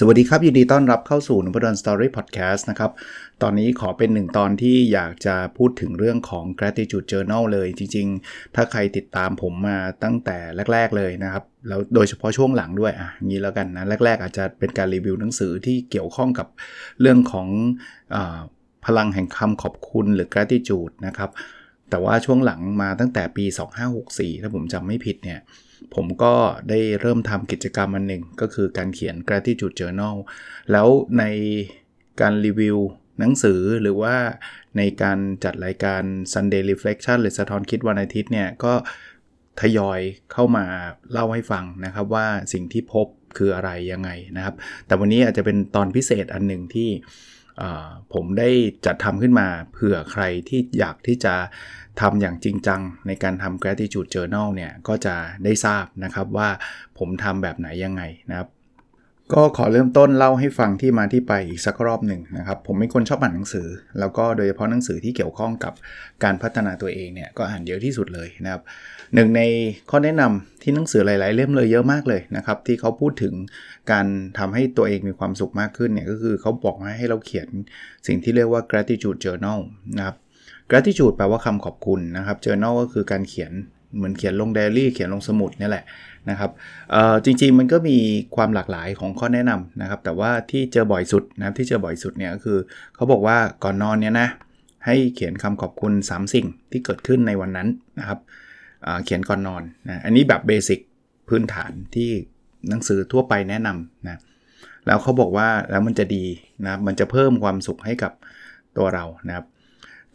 สวัสดีครับ ยินดีต้อนรับเข้าสู่นพดลสตอรี่พอดแคสต์นะครับ ตอนนี้ขอเป็นหนึ่งตอนที่อยากจะพูดถึงเรื่องของ gratitude journal เลยจริง ๆ ถ้าใครติดตามผมมาตั้งแต่แรก ๆ เลยนะครับ แล้วโดยเฉพาะช่วงหลังด้วยอะงี้แล้วกันนะ แรก ๆ อาจจะเป็นการรีวิวหนังสือที่เกี่ยวข้องกับเรื่องของอพลังแห่งคำขอบคุณหรือ gratitude นะครับ แต่ว่าช่วงหลังมาตั้งแต่ปี 2564 ถ้าผมจำไม่ผิดเนี่ย ผมก็ได้เริ่มทำกิจกรรมอันหนึ่งก็คือการเขียน gratitude journal แล้วในการรีวิวหนังสือหรือว่าในการจัดรายการ Sunday Reflection หรือสะท้อนคิดวันอาทิตย์เนี่ยก็ทยอยเข้ามาเล่าให้ฟังนะครับว่าสิ่งที่พบคืออะไรยังไงนะครับ แต่วันนี้อาจจะเป็นตอนพิเศษอันหนึ่งที่ผมได้จัดทำขึ้นมาเผื่อใครที่อยากที่จะ ทำอย่างจริงจังในการทำ gratitude journal เนี่ยก็จะได้ทราบนะครับว่าผมทำแบบไหนยังไงนะครับก็ขอเริ่มต้นเล่าให้ฟังที่มาที่ไปอีกสักรอบหนึ่งนะครับ ผมเป็นคนชอบอ่านหนังสือ แล้วก็โดยเฉพาะหนังสือที่เกี่ยวข้องกับการพัฒนาตัวเองเนี่ยก็อ่านเยอะที่สุดเลยนะครับหนึ่งในข้อแนะนำที่หนังสือหลาย ๆ เล่มเลยเยอะมากเลยนะครับที่เขาพูดถึงการทำให้ตัวเองมีความสุขมากขึ้นเนี่ยก็คือเขาบอกให้เราเขียนสิ่งที่เรียกว่า gratitude journal นะครับ gratitude แปลว่าคำขอบคุณนะครับ journal ก็คือการเขียนเหมือนเขียนลงไดอารี่เขียนลงสมุดนี่แหละนะครับจริงๆมันก็มีความหลากหลายของข้อแนะนำนะครับ แต่ว่าที่เจอบ่อยสุดนะที่เจอบ่อยสุดเนี่ยก็คือเขาบอกว่าก่อนนอนเนี่ยนะให้เขียนคำขอบคุณ 3 สิ่งที่เกิดขึ้นในวันนั้นนะครับเขียนก่อนนอนนะอันนี้แบบเบสิกพื้นฐานที่หนังสือทั่วไปแนะนำนะแล้วเขาบอกว่าแล้วมันจะดีนะมันจะเพิ่มความสุขให้กับตัวเรานะครับ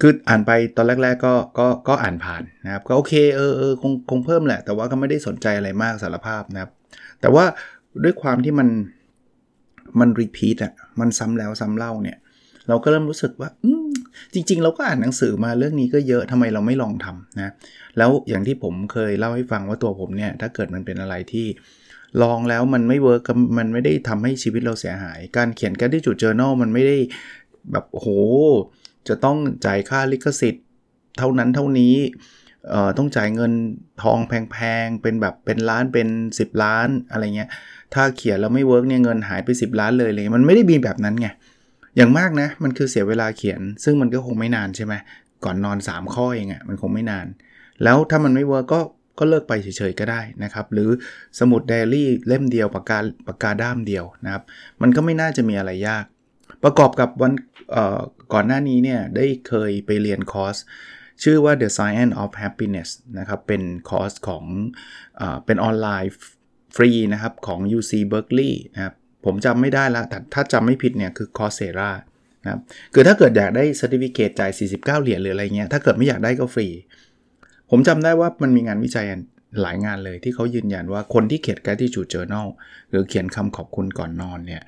คืออ่านไปตอนแรก ๆ ก็ก็ก็อ่านผ่านนะครับก็โอเคเออเออคงคงเพิ่มแหละ แต่ว่าก็ไม่ได้สนใจอะไรมากสารภาพนะครับ แต่ว่าด้วยความที่มันมัน repeat อะมันซ้ำแล้วซ้ำเล่าเนี่ย เราก็เริ่มรู้สึกว่าจริง ๆ เราก็อ่านหนังสือมาเรื่องนี้ก็เยอะทำไมเราไม่ลองทำนะแล้วอย่างที่ผมเคยเล่าให้ฟังว่าตัวผมเนี่ย ถ้าเกิดมันเป็นอะไรที่ลองแล้วมันไม่ work มันไม่ได้ทำให้ชีวิตเราเสียหาย การเขียนการที่จุดเจอ journal มันไม่ได้แบบโห จะต้องจ่ายค่าลิขสิทธิ์ เท่านั้นเท่านี้ต้องจ่ายเงินทองแพงๆ เป็นแบบเป็นล้านเป็น 10 ล้านอะไรเงี้ย ถ้าเขียนแล้วไม่ work เนี่ยเงินหายไป 10 ล้านเลยเลย มันไม่ได้มีแบบนั้นไง อย่างมากนะ มันคือเสียเวลาเขียน ซึ่งมันก็คงไม่นานใช่ไหม ก่อนนอน 3 ข้อเองอะ่ะ มันคงไม่นาน แล้วถ้ามันไม่ work ก็ก็เลิกไปเฉยๆก็ได้นะครับ หรือสมุดไดอารี่เล่มเดียวปากกาปากกาด้ามเดียวนะครับ มันก็ไม่น่าจะมีอะไรยาก ประกอบกับวันก่อนหน้านี้เนี่ยได้เคยไปเรียนคอร์สชื่อว่า The Science of Happiness นะครับ เป็นคอร์สของอเป็นออนไลน์ฟรีนะครับของ UC Berkeley นะครับผมจำไม่ได้ละแต่ถ้าจำไม่ผิดเนี่ยคือ Coursera นะครับคือถ้าเกิดอยากได้ Certificate จ่าย 49 เหรียญหรืออะไรเงี้ย ถ้าเกิดไม่อยากได้ก็ฟรี ผมจำได้ว่ามันมีงานวิจัยหลายงานเลยที่เขายืนยันว่าคนที่เขียน gratitude journal หรือเขียนคำขอบคุณก่อนนอนเนี่ย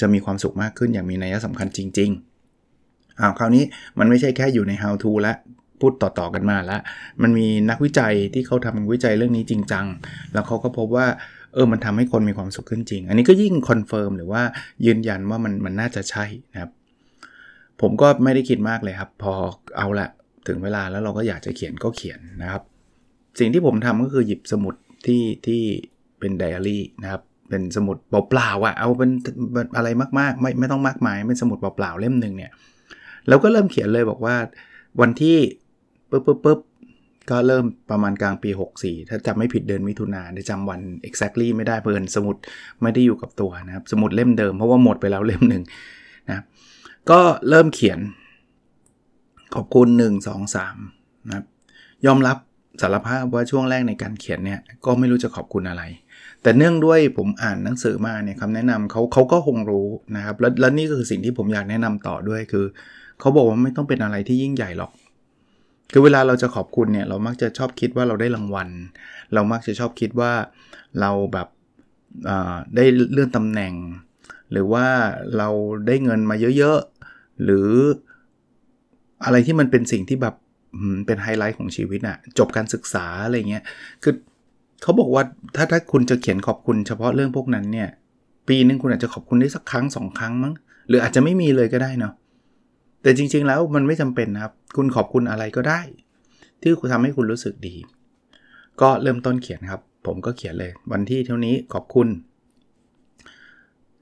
จะมีความสุขมากขึ้นอย่างมีนัยสำคัญจริงๆอ้าวคราวนี้มันไม่ใช่แค่อยู่ใน how to และพูดต่อๆกันมาแล้ว มันมีนักวิจัยที่เขาทำวิจัยเรื่องนี้จริงจัง แล้วเขาก็พบว่า เออ มันทำให้คนมีความสุขขึ้นจริง อันนี้ก็ยิ่ง confirm หรือว่ายืนยันว่ามันมันน่าจะใช่นะครับ ผมก็ไม่ได้คิดมากเลยครับ พอเอาละถึงเวลาแล้วเราก็อยากจะเขียนก็เขียนนะครับ สิ่งที่ผมทำก็คือหยิบสมุดที่ที่เป็นไดอารี่นะครับ เป็นสมุดเปล่าๆอะเอาเป็นอะไรมากๆ ไม่ไม่ต้องมากมายเป็นสมุดเปล่าๆเล่มหนึ่งเนี่ยเราก็เริ่มเขียนเลยบอกว่าวันที่ปุ๊บปุ๊บปุ๊บก็เริ่มประมาณกลางปี 64 ถ้าจำไม่ผิดเดือนมิถุนาได้จำวัน exactly ไม่ได้เพิ่นสมุดไม่ได้อยู่กับตัวนะครับ สมุดเล่มเดิมเพราะว่าหมดไปแล้วเล่มหนึ่งนะก็เริ่มเขียน ขอบคุณ 1 2 3นะครับยอมรับสารภาพว่าช่วงแรกในการเขียนเนี่ย ก็ไม่รู้จะขอบคุณอะไร แต่เนื่องด้วยผมอ่านหนังสือมาเนี่ยคำแนะนำเขาเขาก็คงรู้นะครับ แล้วและนี่ก็คือสิ่งที่ผมอยากแนะนำต่อด้วยคือเขาบอกว่าไม่ต้องเป็นอะไรที่ยิ่งใหญ่หรอก คือเวลาเราจะขอบคุณเนี่ยเรามักจะชอบคิดว่าเราได้รางวัล เรามักจะชอบคิดว่าเราแบบได้เลื่อนตำแหน่ง หรือว่าเราได้เงินมาเยอะๆ หรืออะไรที่มันเป็นสิ่งที่แบบเป็นไฮไลท์ของชีวิตอะจบการศึกษาอะไรเงี้ยคือ เขาบอกว่าถ้าถ้าคุณจะเขียนขอบคุณเฉพาะเรื่องพวกนั้นเนี่ย ปีนึงคุณอาจจะขอบคุณได้สักครั้งสองครั้งมั้งหรืออาจจะไม่มีเลยก็ได้เนาะแต่จริง ๆ แล้วมันไม่จำเป็นนะครับ คุณขอบคุณอะไรก็ได้ ที่ทำให้คุณรู้สึกดี ก็เริ่มต้นเขียนครับ ผมก็เขียนเลย วันที่เท่านี้ขอบคุณ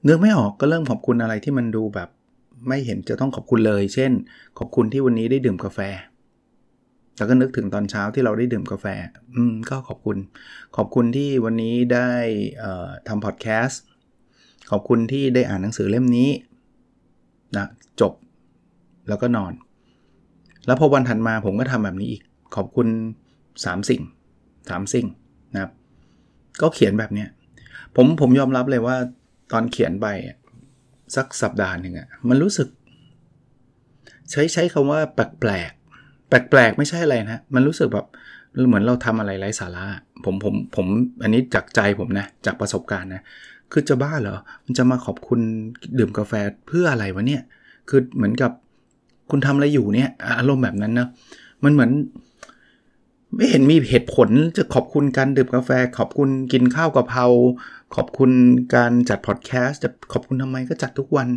นึกไม่ออกก็เริ่มขอบคุณอะไรที่มันดูแบบ ไม่เห็นจะต้องขอบคุณเลย เช่น ขอบคุณที่วันนี้ได้ดื่มกาแฟ แล้วก็นึกถึงตอนเช้าที่เราได้ดื่มกาแฟ อืมก็ขอบคุณ ขอบคุณที่วันนี้ได้ทำพอดแคสต์ ขอบคุณที่ได้อ่านหนังสือเล่มนี้นะจบแล้วก็นอน แล้วพอวันถัดมาผมก็ทำแบบนี้อีก ขอบคุณ 3 สิ่ง 3 สิ่งนะครับก็เขียนแบบเนี้ยผมผมยอมรับเลยว่าตอนเขียนไปสักสัปดาห์หนึ่งอะมันรู้สึก ใช้ใช้คำว่าแปลก แปลกๆ ไม่ใช่อะไรนะ มันรู้สึกแบบเหมือนเราทำอะไรไร้สาระผมผมผมอันนี้จากใจผมนะ จากประสบการณ์นะ คือจะบ้าเหรอ มันจะมาขอบคุณดื่มกาแฟเพื่ออะไรวะเนี่ย คือเหมือนกับคุณทำอะไรอยู่เนี่ย อารมณ์แบบนั้นนะ มันเหมือน ไม่เห็นมีเหตุผลจะขอบคุณการดื่มกาแฟ ขอบคุณกินข้าวกะเพราขอบคุณการจัดพอดแคสต์จะขอบคุณทำไมก็จัดทุกวัน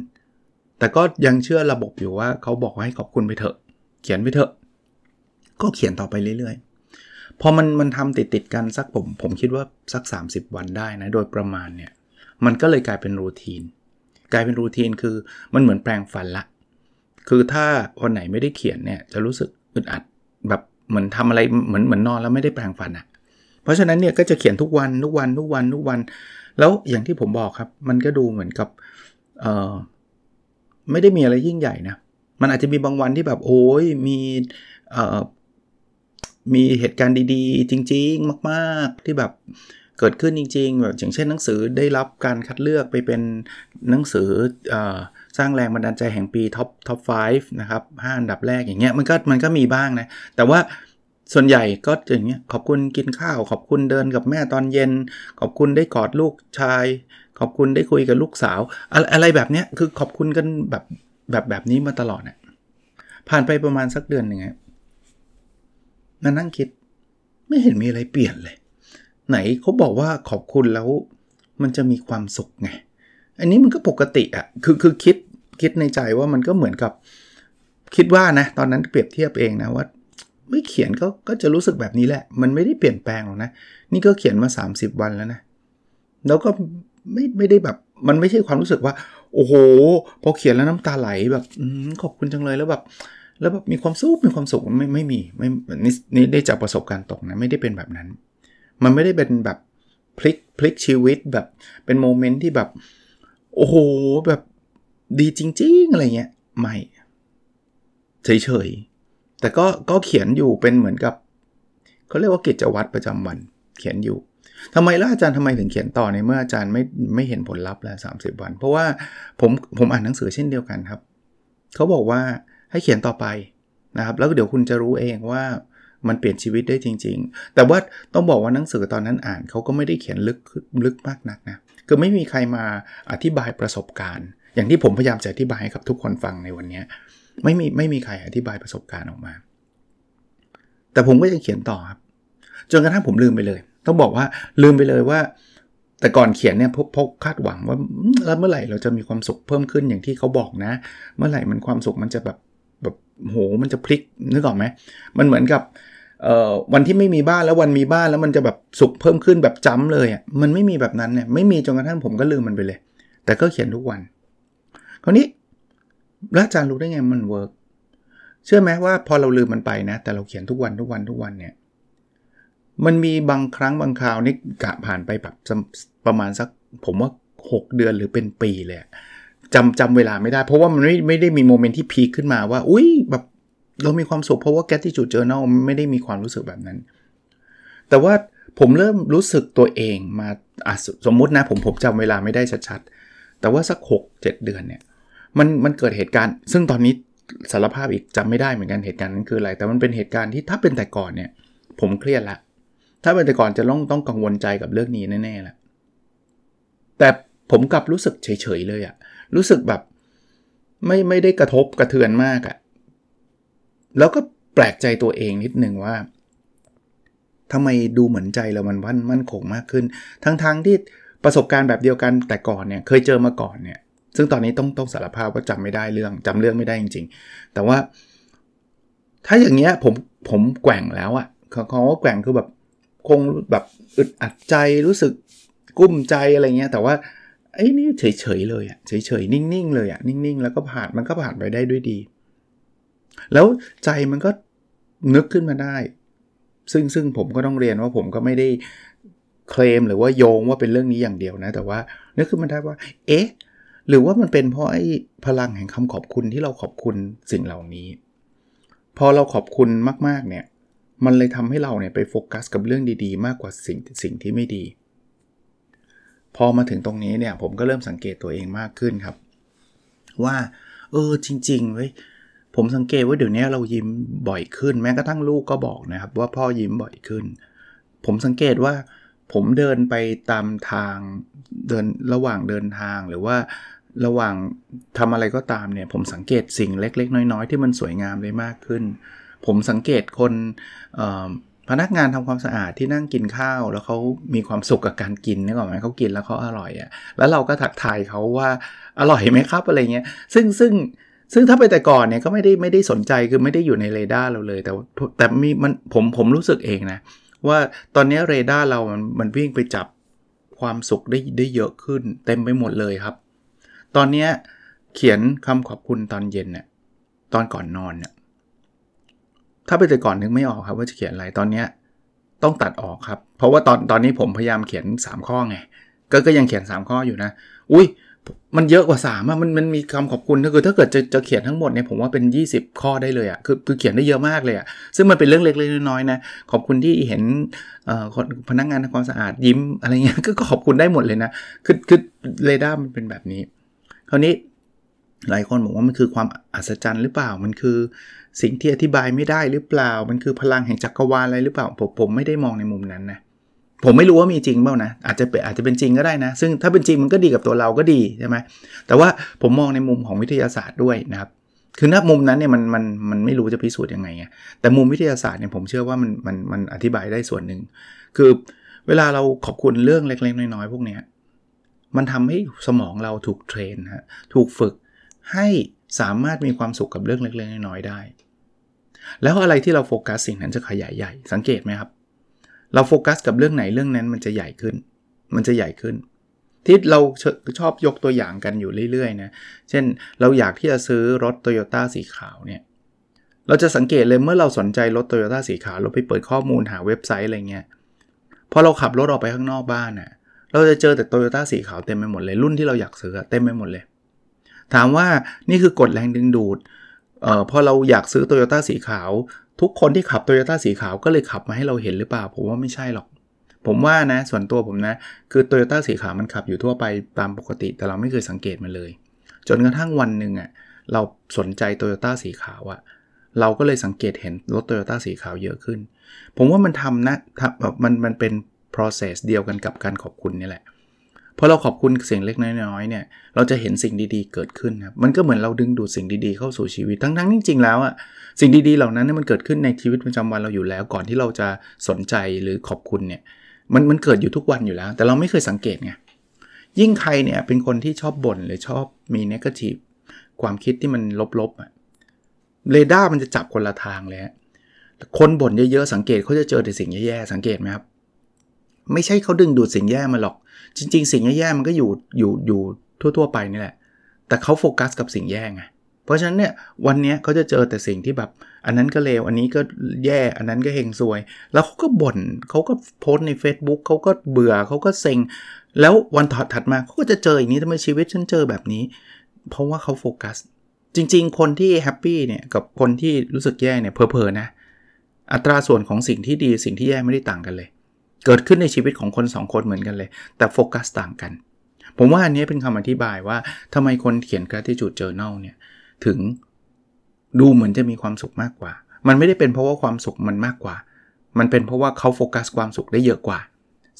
แต่ก็ยังเชื่อระบบอยู่ว่าเขาบอกให้ขอบคุณไปเถอะ เขียนไปเถอะ ก็เขียนต่อไปเรื่อยๆ พอมันมันทำติดติดกันสักผมผมคิดว่าสัก 30 วันได้นะ โดยประมาณเนี่ย มันก็เลยกลายเป็นรูทีน กลายเป็นรูทีนคือมันเหมือนแปลงฟันละ คือถ้าวันไหนไม่ได้เขียนเนี่ยจะรู้สึกอึดอัดแบบเหมือนทำอะไรเหมือนเหมือนนอนแล้วไม่ได้แปลงฟันอะ่ะ เพราะฉะนั้นเนี่ยก็จะเขียนทุกวันทุกวันทุกวันทุกวัน แล้วอย่างที่ผมบอกครับ มันก็ดูเหมือนกับเออไม่ได้มีอะไรยิ่งใหญ่นะ มันอาจจะมีบางวันที่แบบโอ้ยมีเอ่อ มีเหตุการณ์ดีๆ จริง ๆ มากๆ ที่แบบเกิดขึ้นจริงๆแบบอย่างเช่นหนังสือได้รับการคัดเลือกไปเป็นหนังสืออสร้างแรงบันดาลใจแห่งปีท็อปท็อป5นะครับ5อันดับแรกอย่างเงี้ยมันก็มันก็มีบ้างนะ แต่ว่าส่วนใหญ่ก็อย่างเงี้ยขอบคุณกินข้าว ขอบคุณเดินกับแม่ตอนเย็น ขอบคุณได้กอดลูกชาย ขอบคุณได้คุยกับลูกสาว อะไรแบบเนี้ยคือขอบคุณกันแบบแบบแบบนี้มาตลอดเนี่ยผ่านไปประมาณสักเดือนหนึ่งครับ มานั่งคิด ไม่เห็นมีอะไรเปลี่ยนเลย ไหนเขาบอกว่าขอบคุณแล้ว มันจะมีความสุขไง อันนี้มันก็ปกติอะ่ะคือคือคิดคิดในใจว่ามันก็เหมือนกับ คิดว่านะ ตอนนั้นเปรียบเทียบเองนะว่าไม่เขียนก็ก็จะรู้สึกแบบนี้แหละ มันไม่ได้เปลี่ยนแปลงหรอกนะ นี่ก็เขียนมา 30 วันแล้วนะ แล้วก็ไม่ไม่ได้แบบ มันไม่ใช่ความรู้สึกว่า โอ้โห พอเขียนแล้วน้ำตาไหลแบบอขอบคุณจังเลยแล้วแบบ แล้วแบบมีความสุขมีความสุขไม่ไม่มีไม่นี่นี่ได้จากประสบการณ์ตกนะไม่ได้เป็นแบบนั้น มันไม่ได้เป็นแบบพลิกพลิกชีวิตแบบเป็นโมเมนต์ที่แบบโอ้โหแบบดีจริง ๆ อะไรเงี้ยไม่เฉยแต่ก็ก็เขียนอยู่เป็นเหมือนกับเขาเรียกว่ากิจวัตรประจำวัน เขียนอยู่ทำไมล่ะอาจารย์ทำไมถึงเขียนต่อในเมื่ออาจารย์ไม่ไม่เห็นผลลัพธ์แล้วสาวัน เพราะว่าผมผมอ่านหนังสือเช่นเดียวกันครับ เขาบอกว่า ให้เขียนต่อไปนะครับแล้วเดี๋ยวคุณจะรู้เองว่ามันเปลี่ยนชีวิตได้จริง ๆ แต่ว่าต้องบอกว่าหนังสือตอนนั้นอ่านเขาก็ไม่ได้เขียนลึกลึกมากนักนะคือไม่มีใครมาอธิบายประสบการณ์ อย่างที่ผมพยายามจะอธิบายให้กับทุกคนฟังในวันนี้ไม่มีไม่มีใครอธิบายประสบการณ์ออกมา แต่ผมก็ยังเขียนต่อครับจนกระทั่งผมลืมไปเลย ต้องบอกว่าลืมไปเลยว่า แต่ก่อนเขียนเนี่ยพพคาดหวังว่าแล้วเมื่อไหร่เราจะมีความสุขเพิ่มขึ้นอย่างที่เขาบอกนะ เมื่อไหร่มันความสุขมันจะแบบ โหมันจะพลิกนึกออกไหมมันเหมือนกับวันที่ไม่มีบ้านแล้ววันมีบ้านแล้วมันจะแบบสุขเพิ่มขึ้นแบบจ้ำเลยอะมันไม่มีแบบนั้นเนี่ยไม่มีจนกระทั่งผมก็ลืมมันไปเลย แต่ก็เขียนทุกวัน คราวนี้แล้วอาจารย์รู้ได้ไงมัน work เชื่อไหมว่าพอเราลืมมันไปนะ แต่เราเขียนทุกวันทุกวันทุกวันเนี่ยมันมีบางครั้งบางคราวนี่กะผ่านไปแบบประมาณสักผมว่า 6 เดือนหรือเป็นปีเลย จำจำเวลาไม่ได้ เพราะว่ามันไม่ไม่ได้มี moment ที่ peak ขึ้นมาว่า อุ้ยแบบเรามีความสุขเพราะว่า gratitude journal ไม่ได้มีความรู้สึกแบบนั้น แต่ว่าผมเริ่มรู้สึกตัวเองมาสมมุตินะผมผมจำเวลาไม่ได้ชัดๆ แต่ว่าสัก 6-7 เดือนเนี่ยมันมันเกิดเหตุการณ์ ซึ่งตอนนี้สารภาพอีกจำไม่ได้เหมือนกันเหตุการณ์นั้นคืออะไร แต่มันเป็นเหตุการณ์ที่ถ้าเป็นแต่ก่อนเนี่ย ผมเครียดละ ถ้าเป็นแต่ก่อนจะต้องต้องกังวลใจกับเรื่องนี้แน่ๆแหละแต่ผมกลับรู้สึกเฉยๆเลยอะ รู้สึกแบบไม่ไม่ได้กระทบกระเทือนมากอะแล้วก็แปลกใจตัวเองนิดนึงว่าทำไมดูเหมือนใจเรามันวันมั่นคงมากขึ้น ทั้งๆทที่ประสบการณ์แบบเดียวกันแต่ก่อนเนี่ยเคยเจอมาก่อนเนี่ย ซึ่งตอนนี้ต้องต้องสารภาพว่าจำไม่ได้เรื่องจำเรื่องไม่ได้จริง ๆ แต่ว่า ถ้าอย่างเงี้ยผมผมแกว่งแล้วอะ่ะเขาว่าแกว่งคือแบบคงแบบอึดอัดใจรู้สึกกุ้มใจอะไรเงี้ย แต่ว่า ไอ้นี่เฉยๆเลยอะเฉยๆนิ่งๆเลยอะนิ่งๆ แล้วก็ผ่านมันก็ผ่านไปได้ด้วยดี แล้วใจมันก็นึกขึ้นมาได้ ซึ่งซึ่งผมก็ต้องเรียนว่าผมก็ไม่ได้เคลมหรือว่าโยงว่าเป็นเรื่องนี้อย่างเดียวนะ แต่ว่านึกขึ้นมาได้ว่า เอ๊ะ หรือว่ามันเป็นเพราะไอ้พลังแห่งคำขอบคุณที่เราขอบคุณสิ่งเหล่านี้ พอเราขอบคุณมากๆเนี่ย มันเลยทำให้เราเนี่ยไปโฟกัสกับเรื่องดีๆ มากกว่าสิ่งสิ่งที่ไม่ดี พอมาถึงตรงนี้เนี่ยผมก็เริ่มสังเกตตัวเองมากขึ้นครับ ว่าเออจริงๆเว้ยผมสังเกตว่าเดี๋ยวนี้เรายิ้มบ่อยขึ้น แม้กระทั่งลูกก็บอกนะครับ ว่าพ่อยิ้มบ่อยขึ้น ผมสังเกตว่าผมเดินไปตามทางเดินระหว่างเดินทางหรือว่าระหว่างทำอะไรก็ตามเนี่ย ผมสังเกตสิ่งเล็ก ๆ น้อย ๆ ที่มันสวยงามได้มากขึ้น ผมสังเกตคน พนักงานทำความสะอาดที่นั่งกินข้าว แล้วเขามีความสุขกับการกินนึกออกไหมเขากินแล้วเขาอร่อยอะ่ะแล้วเราก็ถักทายเขาว่าอร่อยไหมครับอะไรเงี้ยซึ่งซึ่งซึ่งถ้าไปแต่ก่อนเนี่ยก็ไม่ได้ไม่ได้สนใจคือไม่ได้อยู่ในเรดาร์เราเลย แต่แต่มีมันผมผมรู้สึกเองนะ ว่าตอนนี้เรดาร์เรามันมันวิ่งไปจับความสุขได้ได้เยอะขึ้น เต็มไปหมดเลยครับ ตอนนี้เขียนคำขอบคุณตอนเย็นเนี่ยตอนก่อนนอนเนี่ย ถ้าไปแต่ก่อนนึกไม่ออกครับว่าจะเขียนอะไรตอนนี้ต้องตัดออกครับ เพราะว่าตอนตอนนี้ผมพยายามเขียน 3 ข้อไงก็ก็ยังเขียน 3 ข้ออยู่นะ อุ้ยมันเยอะกว่า3อะมันมันมีคำขอบคุณถ้าเกิดถ้าเกิดจะจะเขียนทั้งหมดเนี่ยผมว่าเป็น 20 ข้อได้เลยอะคือคือเขียนได้เยอะมากเลยอะซึ่งมันเป็นเรื่องเล็กๆน้อยๆนะขอบคุณที่เห็นเอ่อพนักงานทำความสะอาดยิ้มอะไรเงี้ยก็ขอบคุณได้หมดเลยนะคือคือเรดาร์มันเป็นแบบนี้ คราวนี้หลายคนบอกว่ามันคือความอัศจรรย์หรือเปล่ามันคือ สิ่งที่อธิบายไม่ได้หรือเปล่า มันคือพลังแห่งจักรวาลอะไรหรือเปล่าผมผมไม่ได้มองในมุมนั้นนะผมไม่รู้ว่ามีจริงเปล่านะอาจจะเป็นอาจจะเป็นจริงก็ได้นะ ซึ่งถ้าเป็นจริงมันก็ดีกับตัวเราก็ดีใช่ไหมแต่ว่าผมมองในมุมของวิทยาศาสตร์ด้วยนะครับ คือณมุมนั้นเนี่ยมันมันมันไม่รู้จะพิสูจน์ยังไงไงแต่มุมวิทยาศาสตร์เนี่ยผมเชื่อว่ามันมันมันอธิบายได้ส่วนหนึ่งคือเวลาเราขอบคุณเรื่องเล็กๆน้อยๆพวกเนี้ยมันทำให้สมองเราถูกเทรนฮะถูกฝึกให้สามารถมีความสุขกับเรื่องเล็กๆน้อยๆได้ แล้วอะไรที่เราโฟกัสสิ่งนั้นจะขยายใหญ่ สังเกตไหมครับ เราโฟกัสกับเรื่องไหนเรื่องนั้นมันจะใหญ่ขึ้น มันจะใหญ่ขึ้น ที่เราชอบยกตัวอย่างกันอยู่เรื่อยๆนะ เช่นเราอยากที่จะซื้อรถโตโยต้าสีขาวเนี่ย เราจะสังเกตเลยเมื่อเราสนใจรถโตโยต้าสีขาว เราไปเปิดข้อมูลหาเว็บไซต์อะไรเงี้ย พอเราขับรถออกไปข้างนอกบ้านน่ะ เราจะเจอแต่โตโยต้าสีขาวเต็มไปหมดเลยรุ่นที่เราอยากซื้อเต็มไปหมดเลย ถามว่านี่คือกฎแรงดึงดูด เอ่อพอเราอยากซื้อโตโยต้าสีขาว ทุกคนที่ขับโตโยต้าสีขาวก็เลยขับมาให้เราเห็นหรือเปล่า ผมว่าไม่ใช่หรอก ผมว่านะ ส่วนตัวผมนะ คือโตโยต้าสีขาวมันขับอยู่ทั่วไปตามปกติ แต่เราไม่เคยสังเกตมันเลย จนกระทั่งวันหนึ่งอะ่ะเราสนใจโตโยต้าสีขาวอะ่ะเราก็เลยสังเกตเห็นรถโตโยต้าสีขาวเยอะขึ้น ผมว่ามันทำนะทำแบบมันมันเป็น process เดียวกันกับการขอบคุณนี่แหละ พอเราขอบคุณเสียงเล็กน้อยๆเนี่ยเราจะเห็นสิ่งดีๆเกิดขึ้นครับมันก็เหมือนเราดึงดูดสิ่งดีๆเข้าสู่ชีวิตทั้งๆจริงๆแล้วอะสิ่งดีๆเหล่านั้นมันเกิดขึ้นในชีวิตประจำวันเราอยู่แล้ว ก่อนที่เราจะสนใจหรือขอบคุณเนี่ยมันมันเกิดอยู่ทุกวันอยู่แล้ว แต่เราไม่เคยสังเกตไงยิ่งใครเนี่ยเป็นคนที่ชอบบ่นหรือชอบมีเนกาทีฟความคิดที่มันลบๆอะเรดาร์มันจะจับคนละทางเลยคนบ่นเยอะๆสังเกตเขาจะเจอแต่สิ่งแย่ๆสังเกตไหมครับ ไม่ใช่เขาดึงดูดสิ่งแย่มาหรอก จริง ๆ สิ่งแย่ๆมันก็อยู่อยู่อยู่ทั่ว ๆ ไปนี่แหละ แต่เขาโฟกัสกับสิ่งแย่ไงเพราะฉะนั้นเนี่ยวันนี้เขาจะเจอแต่สิ่งที่แบบ อันนั้นก็เลวอันนี้ก็แย่อันนั้นก็เฮงซวย แล้วเขาก็บน่นเขาก็โพสใน Facebook เขาก็เบื่อเขาก็เซ็ง แล้ววันถัดมาเขาก็จะเจออย่างนี้ทำไมชีวิตฉันเจอแบบนี้ เพราะว่าเขาโฟกัส จริง ๆ คนที่ happy เนี่ยกับคนที่รู้สึกแย่เนี่ยพอๆนะ อัตราส่วนของสิ่งที่ดีสิ่งที่แย่ไม่ได้ต่างกันเลย เกิดขึ้นในชีวิตของคน 2 คนเหมือนกันเลย แต่โฟกัสต่างกัน ผมว่าอันนี้เป็นคำอธิบายว่าทำไมคนเขียน gratitude journal เนี่ยถึงดูเหมือนจะมีความสุขมากกว่า มันไม่ได้เป็นเพราะว่าความสุขมันมากกว่า มันเป็นเพราะว่าเขาโฟกัสความสุขได้เยอะกว่า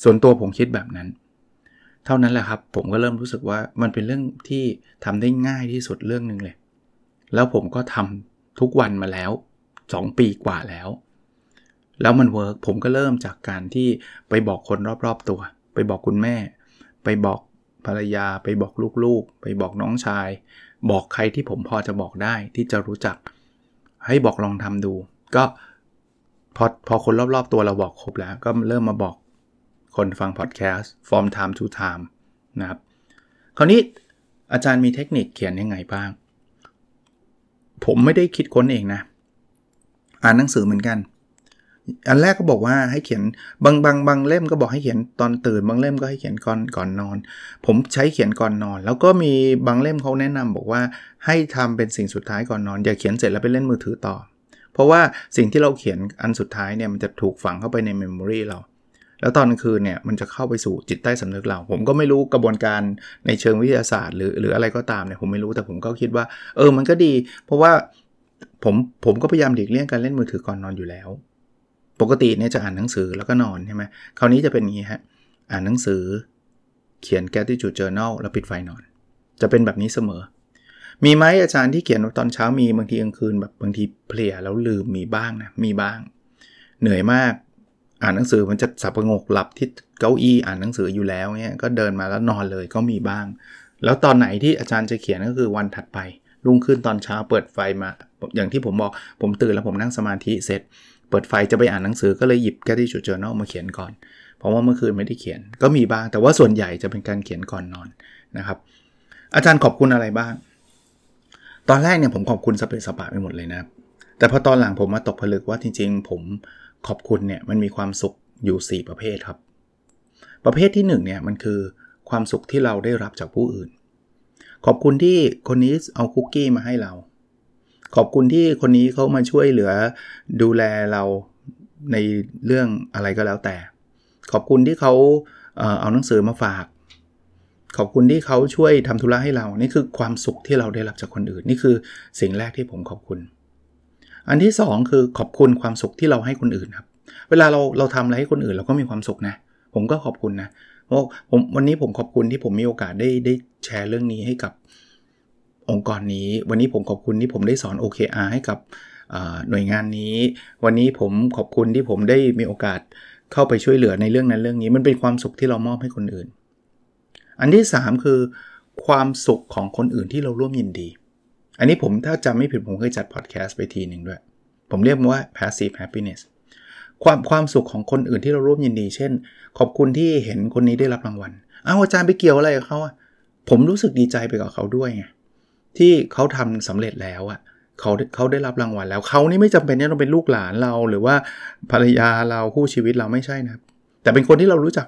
ส่วนตัวผมคิดแบบนั้น เท่านั้นแหละครับ ผมก็เริ่มรู้สึกว่ามันเป็นเรื่องที่ทำได้ง่ายที่สุดเรื่องหนึ่งเลย แล้วผมก็ทำทุกวันมาแล้ว 2 ปีกว่าแล้ว แล้วมันเวิร์กผมก็เริ่มจากการที่ไปบอกคนรอบๆตัว ไปบอกคุณแม่ ไปบอกภรรยา ไปบอกลูกๆ ไปบอกน้องชาย บอกใครที่ผมพอจะบอกได้ที่จะรู้จัก ให้บอกลองทำดู ก็พอพอคนรอบๆตัวเราบอกครบแล้ว ก็เริ่มมาบอกคนฟังพอดแคสต์ from time to time นะครับ คราวนี้อาจารย์มีเทคนิคเขียนยังไงบ้าง ผมไม่ได้คิดค้นเองนะ อ่านหนังสือเหมือนกัน อันแรกก็บอกว่าให้เขียนบางบางบางเล่มก็บอกให้เขียนตอนตื่น บางเล่มก็ให้เขียนก่อนก่อนนอน ผมใช้เขียนก่อนนอน แล้วก็มีบางเล่มเขาแนะนำบอกว่าให้ทำเป็นสิ่งสุดท้ายก่อนนอน อย่าเขียนเสร็จแล้วไปเล่นมือถือต่อ เพราะว่าสิ่งที่เราเขียนอันสุดท้ายเนี่ยมันจะถูกฝังเข้าไปในเมมโมรีเราแล้วตอนกลางคืนเนี่ยมันจะเข้าไปสู่จิตใต้สำนึกเรา ผมก็ไม่รู้กระบวนการในเชิงวิทยาศาสตร์หรือหรืออะไรก็ตามเนี่ยผมไม่รู้แต่ผมก็คิดว่า เออมันก็ดี เพราะว่าผมผมก็พยายามหลีกเลี่ยงการเล่นมือถือก่อนนอนอยู่แล้ว ปกติเนี่ยจะอ่านหนังสือแล้วก็นอนใช่ไหมคราวนี้จะเป็นอย่างนี้ฮะ อ่านหนังสือ เขียน gratitude journal แล้วปิดไฟนอน จะเป็นแบบนี้เสมอ มีไหมอาจารย์ที่เขียนตอนเช้ามีบางทีกลางคืนแบบบางทีเพลียแล้วลืมมีบ้างนะ มีบ้าง เหนื่อยมาก อ่านหนังสือมันจะสับประงกหลับที่เก้าอี้อ่านหนังสืออยู่แล้วเนี่ยก็เดินมาแล้วนอนเลยก็มีบ้าง แล้วตอนไหนที่อาจารย์จะเขียนก็คือวันถัดไปรุ่งขึ้นตอนเช้าเปิดไฟมา อย่างที่ผมบอกผมตื่นแล้วผมนั่งสมาธิเสร็จ ปิดไฟจะไปอ่านหนังสือก็เลยหยิบแกที่จุดเจอ journal มาเขียนก่อน เพราะว่าเมื่อคืนไม่ได้เขียนก็มีบ้าง แต่ว่าส่วนใหญ่จะเป็นการเขียนก่อนนอนนะครับ อาจารย์ขอบคุณอะไรบ้าง ตอนแรกเนี่ยผมขอบคุณสเปซสปะไปหมดเลยนะ แต่พอตอนหลังผมมาตกผลึกว่าจริง ๆ ผมขอบคุณเนี่ยมันมีความสุขอยู่ 4 ประเภทครับ ประเภทที่1เนี่ยมันคือความสุขที่เราได้รับจากผู้อื่น ขอบคุณที่คนนี้เอาคุกกี้มาให้เรา ขอบคุณที่คนนี้เขามาช่วยเหลือดูแลเราในเรื่องอะไรก็แล้วแต่ ขอบคุณที่เขาเอาหนังสือมาฝาก ขอบคุณที่เขาช่วยทำธุระให้เรา นี่คือความสุขที่เราได้รับจากคนอื่น นี่คือสิ่งแรกที่ผมขอบคุณ อันที่ 2 คือขอบคุณความสุขที่เราให้คนอื่นครับ เวลาเราเราทำอะไรให้คนอื่นเราก็มีความสุขนะ ผมก็ขอบคุณนะผมวันนี้ผมขอบคุณที่ผมมีโอกาสได้ได้แชร์เรื่องนี้ให้กับ องค์กรนี้ วันนี้ผมขอบคุณที่ผมได้สอน OKR ให้กับหน่วยงานนี้ วันนี้ผมขอบคุณที่ผมได้มีโอกาสเข้าไปช่วยเหลือในเรื่องนั้นเรื่องนี้ มันเป็นความสุขที่เรามอบให้คนอื่น อันที่ 3 คือ ความสุขของคนอื่นที่เราร่วมยินดี อันนี้ผมถ้าจำไม่ผิดผมเคยจัดพอดแคสต์ไปทีหนึ่งด้วย ผมเรียกมันว่า passive happiness ความความสุขของคนอื่นที่เราร่วมยินดี เช่น ขอบคุณที่เห็นคนนี้ได้รับรางวัลอ้าวอาจารย์ไปเกี่ยวอะไรกับเขาอะผมรู้สึกดีใจไปกับเขาด้วยไง ที่เขาทำสำเร็จแล้วอะเขาเขาได้รับรางวัลแล้วเขานี่ไม่จำเป็นที่ต้องเป็นลูกหลานเราหรือว่าภรรยาเราคู่ชีวิตเราไม่ใช่นะแต่เป็นคนที่เรารู้จัก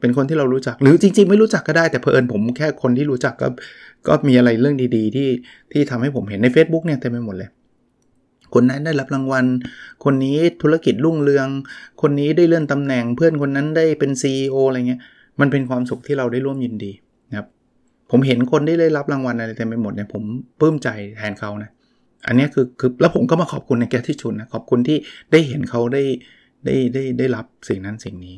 เป็นคนที่เรารู้จัก หรือจริง ๆ ไม่รู้จักก็ได้แต่เพอิญผมแค่คนที่รู้จักก็ก็มีอะไรเรื่องดีๆ ที่ที่ทำให้ผมเห็นใน Facebook เนี่ยเต็มไปหมดเลย คนนั้นได้รับรางวัล คนนี้ธุรกิจรุ่งเรือง คนนี้ได้เลื่อนตำแหน่ง เพื่อนคนนั้นได้เป็น CEO อะไรเงี้ยมันเป็นความสุขที่เราได้ร่วมยินดี ผมเห็นคนที่ได้รับรางวัลอะไรเต็มไปหมดเนี่ยผมปลื้มใจแทนเขานะอันนี้คือคือแล้วผมก็มาขอบคุณในแกที่ชุนนะขอบคุณที่ได้เห็นเขาได้ได้ได้ได้รับสิ่งนั้นสิ่งนี้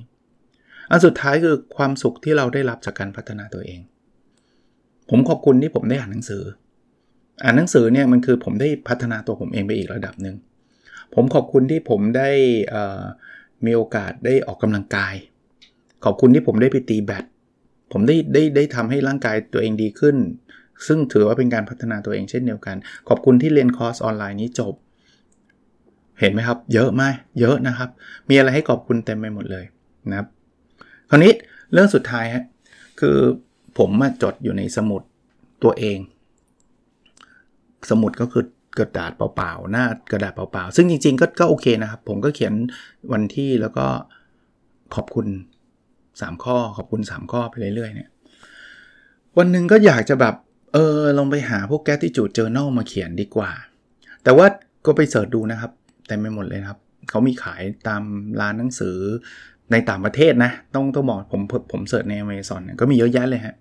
อันสุดท้ายคือความสุขที่เราได้รับจากการพัฒนาตัวเอง ผมขอบคุณที่ผมได้อ่านหนังสือ อ่านหนังสือเนี่ยมันคือผมได้พัฒนาตัวผมเองไปอีกระดับหนึ่งผมขอบคุณที่ผมได้มีโอกาสได้ออกกำลังกาย ขอบคุณที่ผมได้ไปตีแบด ผมได้ได้ได้ทำให้ร่างกายตัวเองดีขึ้น ซึ่งถือว่าเป็นการพัฒนาตัวเองเช่นเดียวกัน ขอบคุณที่เรียนคอร์สออนไลน์นี้จบ เห็นไหมครับ เยอะไหมเยอะนะครับ มีอะไรให้ขอบคุณเต็มไปหมดเลยนะครับ คราวนี้เรื่องสุดท้ายฮะคือผมมาจดอยู่ในสมุดตัวเอง สมุดก็คือกระดาษเปล่าๆ หน้ากระดาษเปล่าๆ ซึ่งจริงๆ ก็ก็โอเคนะครับ ผมก็เขียนวันที่แล้วก็ขอบคุณ 3 ข้อขอบคุณ 3 ข้อไปเรื่อยๆเนี่ยวันหนึ่งก็อยากจะแบบเออลองไปหาพวก gratitude journal มาเขียนดีกว่า แต่ว่าก็ไป search ดูนะครับแต่ไม่หมดเลยครับ เขามีขายตามร้านหนังสือในต่างประเทศนะ ต้องต้องบอกผมผม search ใน Amazon ก็มีเยอะแยะเลยฮะ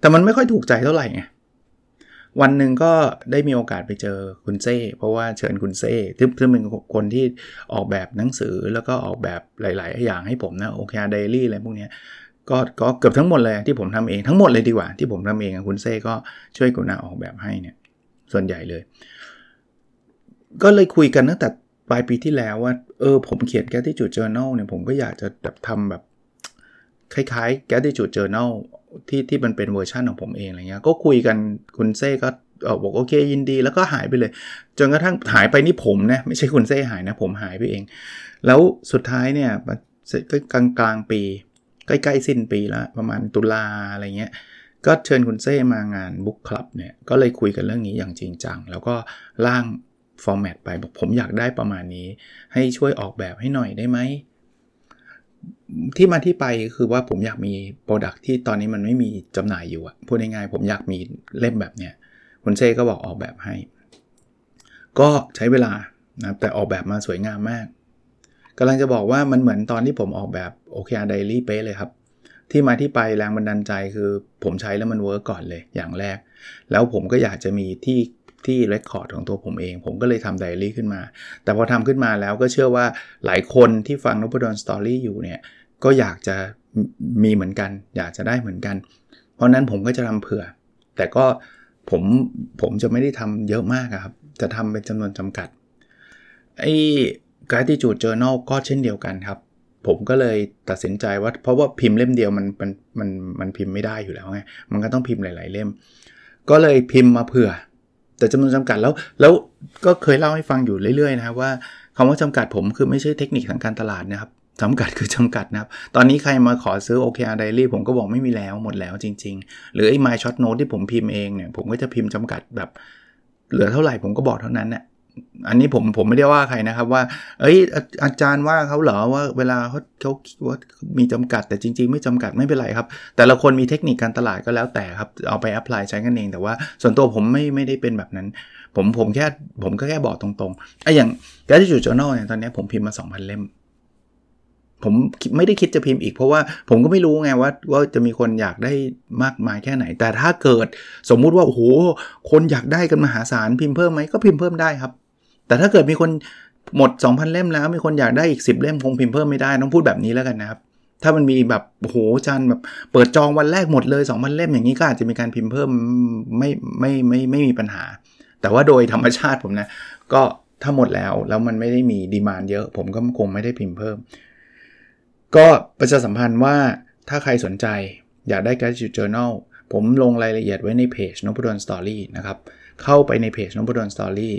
แต่มันไม่ค่อยถูกใจเท่าไหร่ไง วันหนึ่งก็ได้มีโอกาสไปเจอคุณเซ่เพราะว่าเชิญคุณเซ่ซึ่งเป็นคนที่ออกแบบหนังสือแล้วก็ออกแบบหลาย ๆ อย่างให้ผมนะโอเคเดลี่อะไรพวกนี้ก็ก็เกือบทั้งหมดเลยที่ผมทำเองทั้งหมดเลยดีกว่าที่ผมทำเองคุณเซ่ก็ช่วยกุณาออกแบบให้เนี่ยส่วนใหญ่เลย ก็เลยคุยกันตั้งแต่ปลายปีที่แล้วว่า เออ ผมเขียนแค่ที่จุด journal เนี่ยผมก็อยากจะแบบทำแบบคล้ายๆ gratitude journal ที่ที่มันเป็นเวอร์ชันของผมเองอะไรเงี้ย ก็คุยกันคุณเซ่ก็บอกโอเคยินดีแล้วก็หายไปเลย จนกระทั่งหายไปนี่ผมนะไม่ใช่คุณเซ่หายนะ ผมหายไปเอง แล้วสุดท้ายเนี่ยกลางกลางปี ใกล้ๆสิ้นปีแล้วประมาณตุลาอะไรเงี้ยก็เชิญคุณเซ่มางาน book club เนี่ยก็เลยคุยกันเรื่องนี้อย่างจริงจัง แล้วก็ร่าง format ไปบอกผมอยากได้ประมาณนี้ ให้ช่วยออกแบบให้หน่อยได้ไหม ที่มาที่ไปคือว่าผมอยากมี product ที่ตอนนี้มันไม่มีจำหน่ายอยู่อะพูดง่ายๆผมอยากมีเล่มแบบเนี้ยคุณเซ่ก็บอกออกแบบให้ ก็ใช้เวลานะแต่ออกแบบมาสวยงามมากกำลังจะบอกว่ามันเหมือนตอนที่ผมออกแบบ OKR diary เป๊ะเลยครับ ที่มาที่ไปแรงบันดาลใจคือผมใช้แล้วมัน work ก่อนเลยอย่างแรก แล้วผมก็อยากจะมีที่ ที่ record ของตัวผมเอง ผมก็เลยทำไดอารี่ขึ้นมา แต่พอทำขึ้นมาแล้วก็เชื่อว่าหลายคนที่ฟังนพดล Story อยู่เนี่ยก็อยากจะมีเหมือนกัน อยากจะได้เหมือนกัน เพราะนั้นผมก็จะทำเผื่อ แต่ก็ผมผมจะไม่ได้ทำเยอะมากครับ จะทำเป็นจำนวนจำกัดไอ้ gratitude journal ก็เช่นเดียวกันครับ ผมก็เลยตัดสินใจว่า เพราะว่าพิมพ์เล่มเดียวมันมันมันมันพิมพ์ไม่ได้อยู่แล้วไง มันก็ต้องพิมพ์หลาย ๆ เล่ม ก็เลยพิมพ์มาเผื่อ แต่จำนวนจำกัดแล้วแล้วก็เคยเล่าให้ฟังอยู่เรื่อยๆนะครับว่าคำว่าจำกัดผมคือไม่ใช่เทคนิคทางการตลาดนะครับจำกัดคือจำกัดนะครับ ตอนนี้ใครมาขอซื้อ OKR Diary ผมก็บอกไม่มีแล้วหมดแล้วจริง ๆ หรือไอ้ My Short Note ที่ผมพิมพ์เองเนี่ย ผมก็จะพิมพ์จำกัดแบบ เหลือเท่าไหร่ผมก็บอกเท่านั้นเนี่ย อันนี้ผมผมไม่ได้ว่าใครนะครับว่า เอ้ยอาจารย์ว่าเขาเหรอว่าเวลาเขาเขาว่ามีจำกัดแต่จริง ๆ ไม่จำกัดไม่เป็นไรครับ แต่ละคนมีเทคนิคการตลาดก็แล้วแต่ครับ เอาไปแอพพลายใช้กันเอง แต่ว่าส่วนตัวผมไม่ไม่ได้เป็นแบบนั้น ผมผมแค่ผมก็แค่บอกตรงๆไอ้อย่าง Gratitude Journal เนี่ยตอนนี้ผมพิมพ์มา 2,000 เล่ม ผมไม่ได้คิดจะพิมพ์อีกเพราะว่าผมก็ไม่รู้ไงว่าว่าจะมีคนอยากได้มากมายแค่ไหน แต่ถ้าเกิดสมมุติว่าโอ้โหคนอยากได้กันมหาศาลพิมพ์เพิ่มไหมก็พิมพ์เพิ่มได้ครับ แต่ถ้าเกิดมีคนหมด 2,000 เล่มแล้ว มีคนอยากได้อีก 10 เล่มคงพิมพ์เพิ่มไม่ได้ต้องพูดแบบนี้แล้วกันนะครับ ถ้ามันมีแบบโหจันแบบเปิดจองวันแรกหมดเลย 2,000 เล่มอย่างนี้ก็อาจจะมีการพิมพ์เพิ่มไม่ไม่ไม่ไม่มีปัญหา แต่ว่าโดยธรรมชาติผมนะ ก็ถ้าหมดแล้วแล้วมันไม่ได้มีดีมานเยอะ ผมก็คงไม่ได้พิมพ์เพิ่ม ก็ประชาสัมพันธ์ว่าถ้าใครสนใจอยากได้ Gratitude Journal ผมลงรายละเอียดไว้ในเพจนพดลสตอรี่นะครับ เข้าไปในเพจนพดลสตอรี่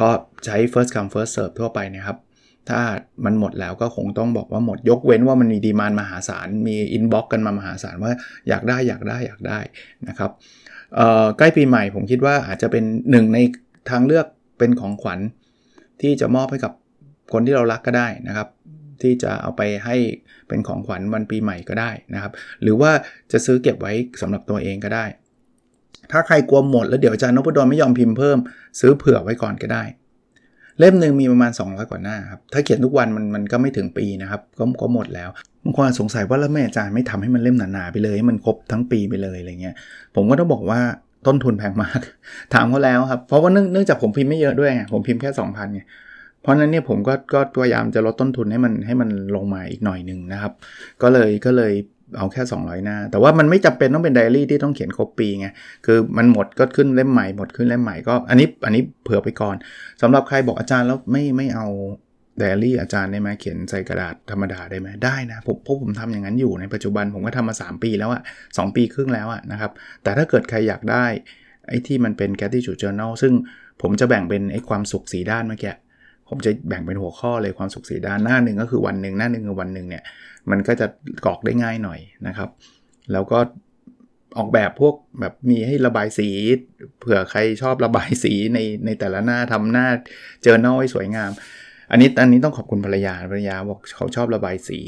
ก็ใช้ first come first serve ทั่วไปนะครับ ถ้ามันหมดแล้วก็คงต้องบอกว่าหมดยกเว้นว่ามันมีดีมานมหาศาล มีอินบ็อกกันมามหาศาลว่าอยากได้อยากได้อยากได้นะครับใกล้ปีใหม่ผมคิดว่าอาจจะเป็นหนึ่งในทางเลือกเป็นของขวัญ ที่จะมอบให้กับคนที่เรารักก็ได้นะครับ ที่จะเอาไปให้เป็นของขวัญวันปีใหม่ก็ได้นะครับ หรือว่าจะซื้อเก็บไว้สำหรับตัวเองก็ได้ ถ้าใครกลัวหมดแล้วเดี๋ยวอาจารย์นพดลไม่ยอมพิมพ์เพิ่ม ซื้อเผื่อไว้ก่อนก็ได้ เล่มหนึ่งมีประมาณ 200 กว่าหน้าครับถ้าเขียนทุกวันมันมันก็ไม่ถึงปีนะครับก็ก็หมดแล้วบางคนสงสัยว่าแล้วแม่อาจารย์ไม่ทำให้มันเล่มหนาๆไปเลยให้มันครบทั้งปีไปเลยอะไรเงี้ยผมก็ต้องบอกว่าต้นทุนแพงมาก ถามเขาแล้วครับ เพราะว่าเนื่องจากผมพิมพ์ไม่เยอะด้วยไงผมพิมพ์แค่ 2,000ไงเพราะนั้นเนี่ยผมก็ก็พยายามจะลดต้นทุนให้มันให้มันลงมาอีกหน่อยหนึ่งนะครับ ก็เลยก็เลย เอาแค่ 200 หน้า แต่ว่ามันไม่จำเป็นต้องเป็นไดอารี่ที่ต้องเขียนครบปีไง คือมันหมดก็ขึ้นเล่มใหม่หมดขึ้นเล่มใหม่ก็อันนี้อันนี้เผื่อไปก่อนสำหรับใครบอกอาจารย์แล้วไม่ไม่เอาไดอารี่อาจารย์ได้ไหมเขียนใส่กระดาษธรรมดาได้ไหมได้นะผมพวกผมทำอย่างนั้นอยู่ในปัจจุบันผมก็ทำมา 3 ปีแล้วอะสปีครึ่งแล้วอะนะครับ แต่ถ้าเกิดใครอยากได้ไอ้ที่มันเป็น gratitude journal ซึ่งผมจะแบ่งเป็นไอ้ความสุขสีด้านเมื่อกี้ ผมจะแบ่งเป็นหัวข้อเลยความสุขสีด้านหน้าหนึ่งก็คือวันหนึ่งหน้าหนึ่งคือวันหนึ่งเนี่ยมันก็จะกรอกได้ง่ายหน่อยนะครับ แล้วก็ออกแบบพวกแบบมีให้ระบายสีเผื่อใครชอบระบายสีในในแต่ละหน้าทำหน้าเจอหน้าให้สวยงาม อันนี้อันนี้ต้องขอบคุณภรรยาภรรยาบอกเขาชอบระบายสี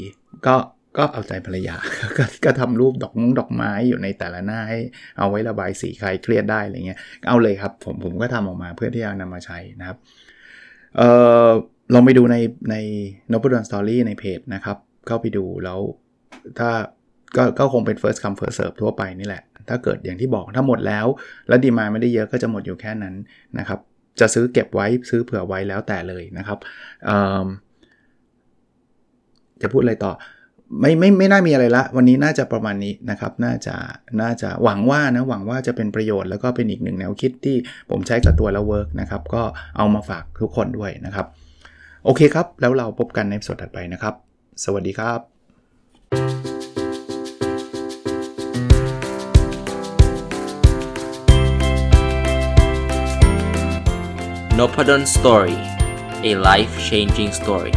ก็ก็เอาใจภรรยาก็ก็ทำรูปดอกมุ้งดอกไม้อยู่ในแต่ละหน้าให้เอาไว้ระบายสีใครเครียดได้อะไรเงี้ยเอาเลยครับผมผมก็ทำออกมาเพื่อที่จะนำมาใช้นะครับ เออลองไปดูในในนบดอนสตอรี่ในเพจนะครับ เข้าไปดูแล้วถ้าก็ก็คงเป็น first come first serve ทั่วไปนี่แหละ ถ้าเกิดอย่างที่บอกถ้าหมดแล้ว แล้วดีมาไม่ได้เยอะก็จะหมดอยู่แค่นั้นนะครับ จะซื้อเก็บไว้ซื้อเผื่อไว้แล้วแต่เลยนะครับจะพูดอะไรต่อ ไม่ไม่ไม่น่ามีอะไรละ วันนี้น่าจะประมาณนี้นะครับ น่าจะน่าจะหวังว่านะหวังว่าจะเป็นประโยชน์แล้วก็เป็นอีกหนึ่งแนวคิดที่ผมใช้กับตัวแล้วเวิร์กนะครับ ก็เอามาฝากทุกคนด้วยนะครับ โอเคครับ แล้วเราพบกันในสดถัดไปนะครับ สวัสดีครับ n o p ด d o n Story a life changing story